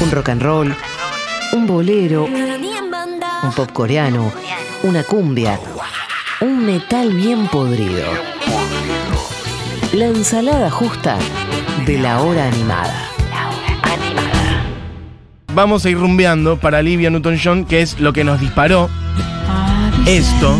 un rock and roll, un bolero, un pop coreano, una cumbia, un metal bien podrido. La ensalada justa de la hora animada. Vamos a ir rumbeando para Olivia Newton-John, que es lo que nos disparó esto.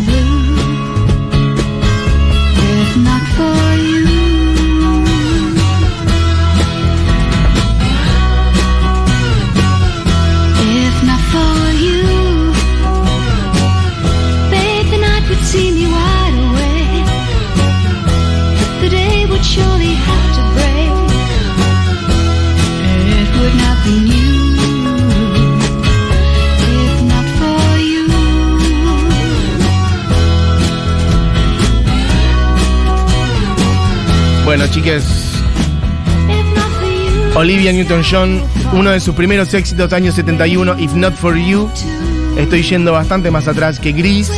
Chiques, for you, Olivia Newton-John, uno de sus primeros éxitos, año 71, If Not For You. Estoy yendo bastante más atrás que Gris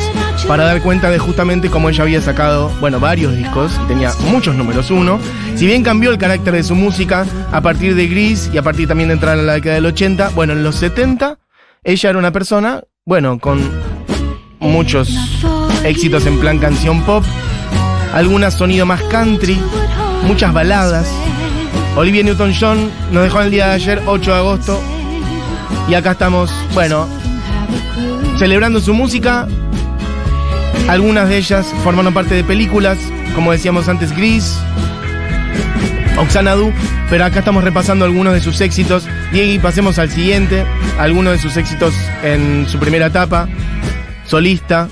para dar cuenta de justamente cómo ella había sacado, bueno, varios discos y tenía muchos números uno. Si bien cambió el carácter de su música a partir de Gris y a partir también de entrar a la década del 80, bueno, en los 70 ella era una persona, bueno, con muchos éxitos en plan canción pop, algunas sonido más country, muchas baladas. Olivia Newton-John nos dejó el día de ayer, 8 de agosto, y acá estamos, bueno, celebrando su música. Algunas de ellas formaron parte de películas, como decíamos antes, Gris, Oxanadu, pero acá estamos repasando algunos de sus éxitos. Y pasemos al siguiente, algunos de sus éxitos en su primera etapa, solista.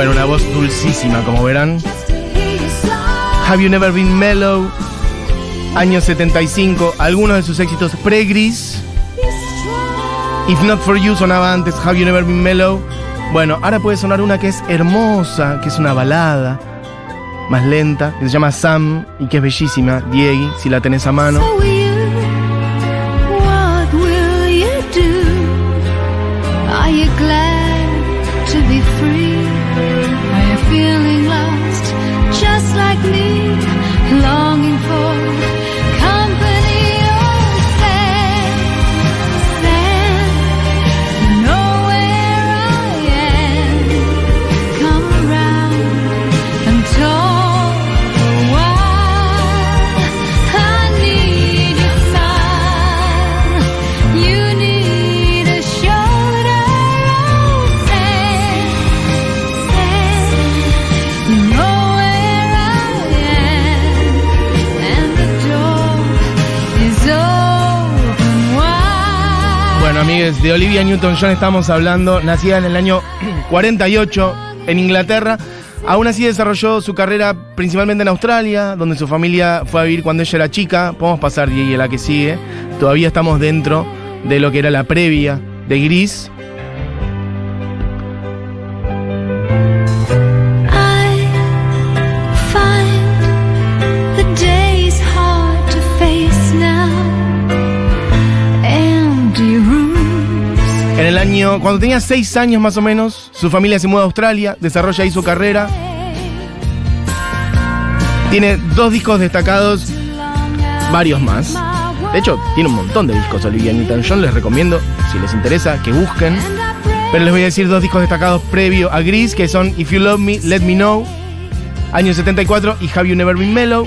Bueno, una voz dulcísima, como verán. Have You Never Been Mellow, año 75, algunos de sus éxitos pre-gris. If Not For You sonaba antes, Have You Never Been Mellow. Bueno, ahora puede sonar una que es hermosa, que es una balada más lenta, que se llama Sam y que es bellísima, Diegui, si la tenés a mano. De Olivia Newton-John estamos hablando, nacida en el año 48 en Inglaterra. Aún así desarrolló su carrera principalmente en Australia, donde su familia fue a vivir cuando ella era chica. Podemos pasar, Diego, a la que sigue. Todavía estamos dentro de lo que era la previa de Gris. Año, cuando tenía 6 años más o menos, su familia se muda a Australia, desarrolla ahí su carrera. Tiene dos discos destacados, varios más. De hecho, tiene un montón de discos Olivia Newton-John, les recomiendo, si les interesa, que busquen. Pero les voy a decir dos discos destacados previo a Gris, que son If You Love Me, Let Me Know, año 74, y Have You Never Been Mellow.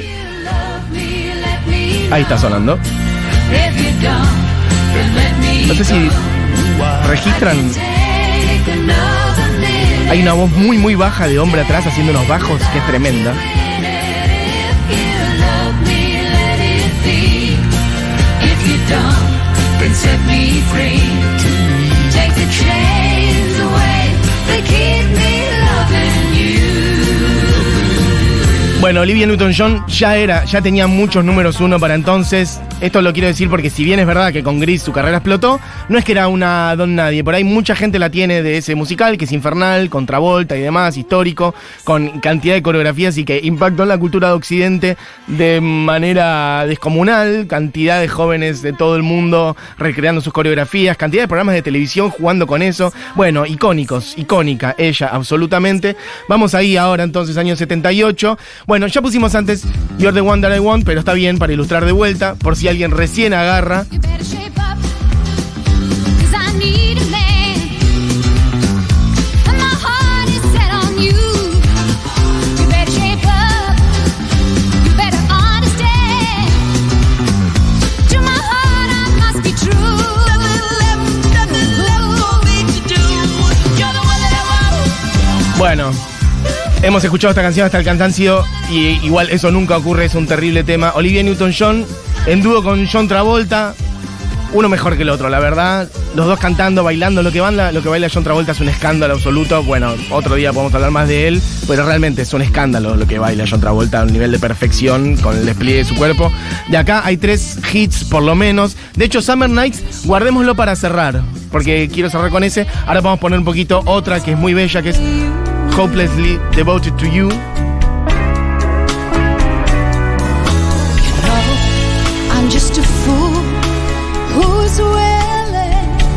Ahí está sonando. No sé si registran. Hay una voz muy, muy baja de hombre atrás haciendo unos bajos que es tremenda. Bueno, Olivia Newton-John ya era, ya tenía muchos números uno para entonces. Esto lo quiero decir porque si bien es verdad que con Gris su carrera explotó, no es que era una don nadie. Por ahí mucha gente la tiene de ese musical, que es infernal, con Travolta y demás, histórico, con cantidad de coreografías y que impactó en la cultura de Occidente de manera descomunal. Cantidad de jóvenes de todo el mundo recreando sus coreografías, cantidad de programas de televisión jugando con eso. Bueno, icónicos, icónica, ella, absolutamente. Vamos ahí ahora entonces, año 78. Bueno, ya pusimos antes You're the One That I Want, pero está bien para ilustrar de vuelta, por si alguien recién agarra. Bueno, hemos escuchado esta canción hasta el cansancio y igual eso nunca ocurre, es un terrible tema. Olivia Newton-John en dúo con John Travolta, uno mejor que el otro, la verdad. Los dos cantando, bailando, lo que, baila, lo que baila John Travolta es un escándalo absoluto. Bueno, otro día podemos hablar más de él, pero realmente es un escándalo lo que baila John Travolta a un nivel de perfección con el despliegue de su cuerpo. De acá hay tres hits por lo menos. De hecho, Summer Nights, guardémoslo para cerrar, porque quiero cerrar con ese. Ahora vamos a poner un poquito otra que es muy bella, que es Hopelessly Devoted to You.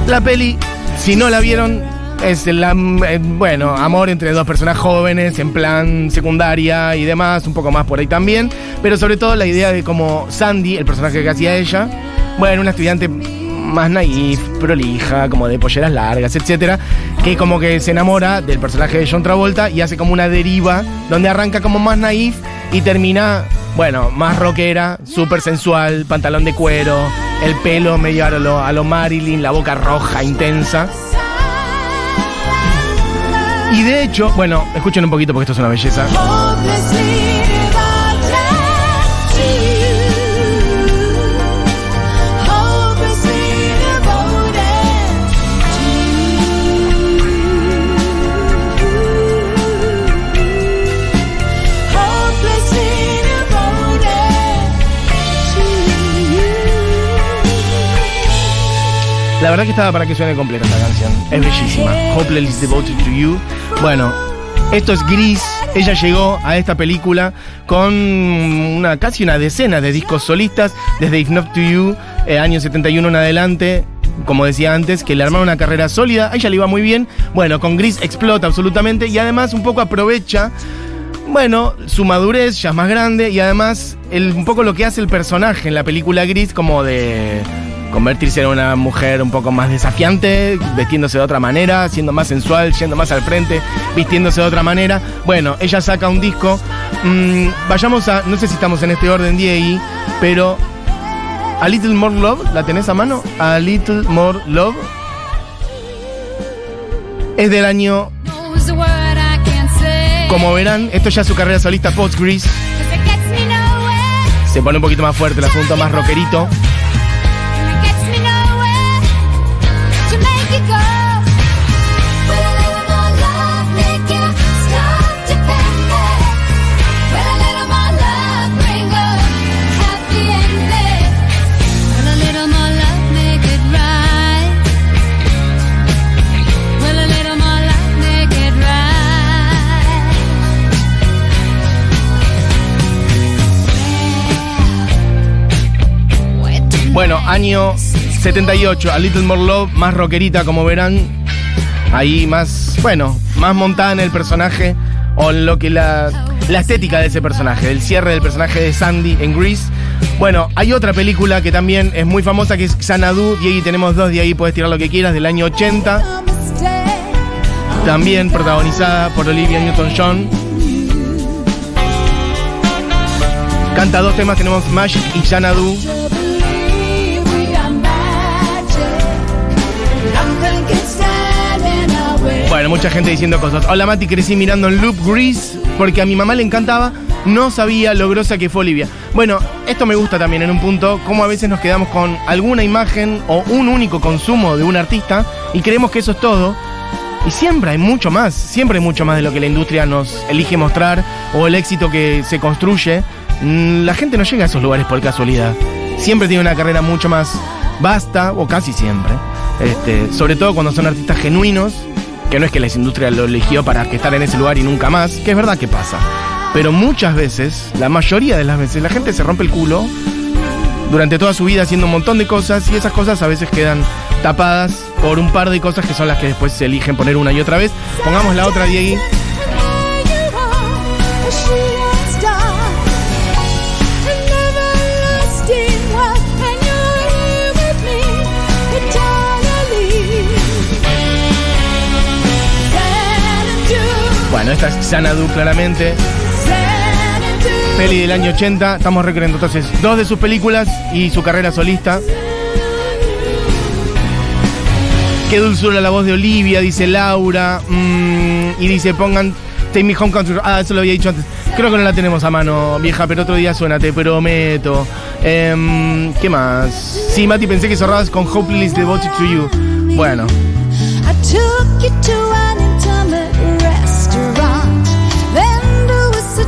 La peli, si no la vieron, es el, eh, bueno, amor entre dos personas jóvenes en plan secundaria y demás, un poco más por ahí también, pero sobre todo la idea de cómo Sandy, el personaje que hacía ella, bueno, una estudiante más naif, prolija, como de polleras largas, etcétera, que como que se enamora del personaje de John Travolta y hace como una deriva donde arranca como más naif y termina, bueno, más rockera, súper sensual, pantalón de cuero, el pelo medio a lo, a lo Marilyn, la boca roja, intensa. Y de hecho, bueno, escuchen un poquito porque esto es una belleza. La verdad que estaba para que suene completa esta canción. Es bellísima. Hopeless Devoted to You. Bueno, esto es Gris. Ella llegó a esta película con una casi una decena de discos solistas, desde If Not to You, eh, año 71 en adelante. Como decía antes, que le armaron una carrera sólida, a ella le iba muy bien. Bueno, con Gris explota absolutamente y además un poco aprovecha bueno, su madurez ya es más grande y además un poco lo que hace el personaje en la película Gris como de convertirse en una mujer un poco más desafiante, vestiéndose de otra manera, siendo más sensual, yendo más al frente, vistiéndose de otra manera. Bueno, ella saca un disco. mm, vayamos a, no sé si estamos en este orden, Diego, pero A Little More Love, ¿la tenés a mano? A Little More Love. Es del año, como verán, esto ya es su carrera solista nowhere. Se pone un poquito más fuerte el asunto, más rockerito. Bueno, año 78, A Little More Love, más rockerita como verán. Ahí más, bueno, más montada en el personaje o en lo que la, la estética de ese personaje, el cierre del personaje de Sandy en Grease. Bueno, hay otra película que también es muy famosa que es Xanadu. Y ahí tenemos dos, de ahí puedes tirar lo que quieras, del año 80. También protagonizada por Olivia Newton-John. Canta dos temas, tenemos Magic y Xanadu. Mucha gente diciendo cosas. Hola Mati, crecí mirando en Loop Grease porque a mi mamá le encantaba. No sabía lo grosa que fue Olivia. Bueno, esto me gusta también en un punto, como a veces nos quedamos con alguna imagen o un único consumo de un artista y creemos que eso es todo. Y siempre hay mucho más, siempre hay mucho más de lo que la industria nos elige mostrar o el éxito que se construye. Mm, La gente no llega a esos lugares por casualidad. Siempre tiene una carrera mucho más vasta, o casi siempre. Este, sobre todo cuando son artistas genuinos, que no es que la industria lo eligió para que estar en ese lugar y nunca más, que es verdad que pasa. Pero muchas veces, la mayoría de las veces, la gente se rompe el culo durante toda su vida haciendo un montón de cosas y esas cosas a veces quedan tapadas por un par de cosas que son las que después se eligen poner una y otra vez. Pongamos la otra, Diegui. Bueno, esta es Xanadu claramente. Peli del año 80. Estamos recreando entonces dos de sus películas y su carrera solista. Qué dulzura la voz de Olivia, dice Laura. Mm, y dice, pongan Take Me Home Country. Ah, eso lo había dicho antes. Creo que no la tenemos a mano, vieja, pero otro día suena, te prometo. Em, ¿Qué más? Sí, Mati, pensé que cerrabas con Hopeless Devoted to You. Bueno,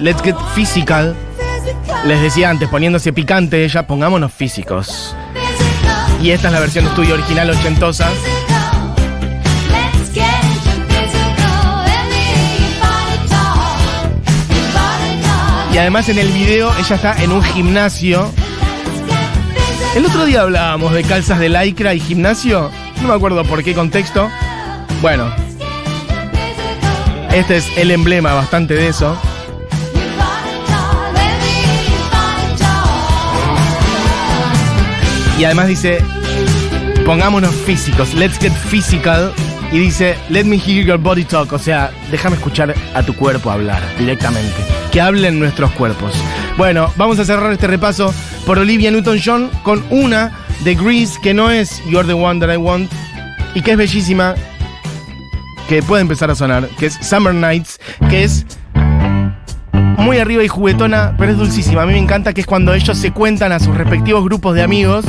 Let's Get Physical. Les decía antes, poniéndose picante ella, pongámonos físicos. Y esta es la versión de estudio original ochentosa. Y además en el video ella está en un gimnasio. El otro día hablábamos de calzas de lycra y gimnasio. No me acuerdo por qué contexto. Bueno, este es el emblema bastante de eso. Y además dice, pongámonos físicos, let's get physical. Y dice, let me hear your body talk. O sea, déjame escuchar a tu cuerpo hablar directamente. Que hablen nuestros cuerpos. Bueno, vamos a cerrar este repaso por Olivia Newton-John con una de Grease que no es You're the One That I Want y que es bellísima, que puede empezar a sonar, que es Summer Nights, que es muy arriba y juguetona, pero es dulcísima. A mí me encanta que es cuando ellos se cuentan a sus respectivos grupos de amigos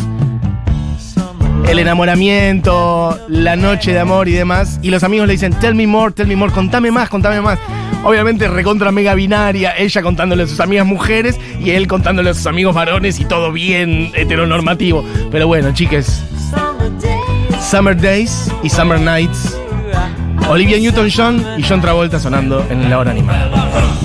el enamoramiento, la noche de amor y demás. Y los amigos le dicen, tell me more, tell me more, contame más, contame más. Obviamente recontra mega binaria, ella contándole a sus amigas mujeres y él contándole a sus amigos varones y todo bien heteronormativo. Pero bueno, chiques, Summer Days y Summer Nights. Olivia Newton-John y John Travolta sonando en la hora animada.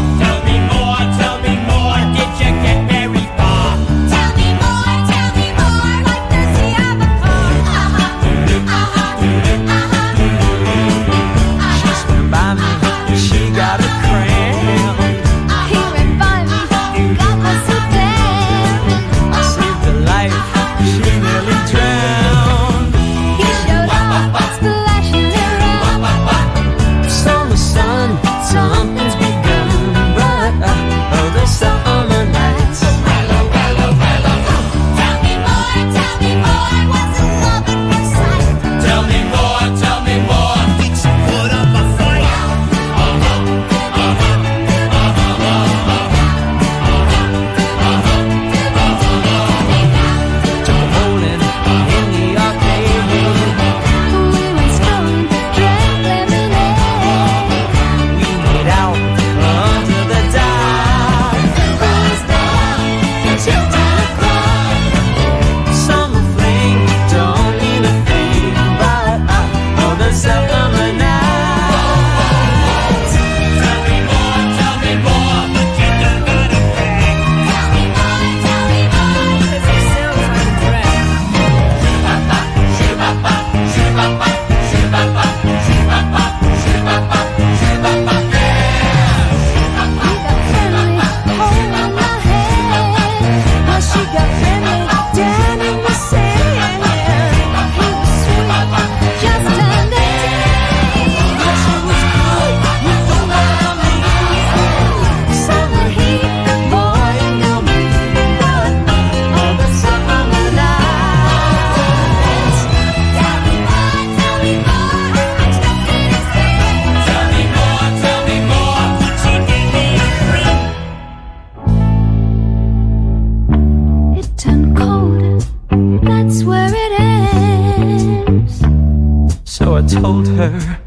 Told her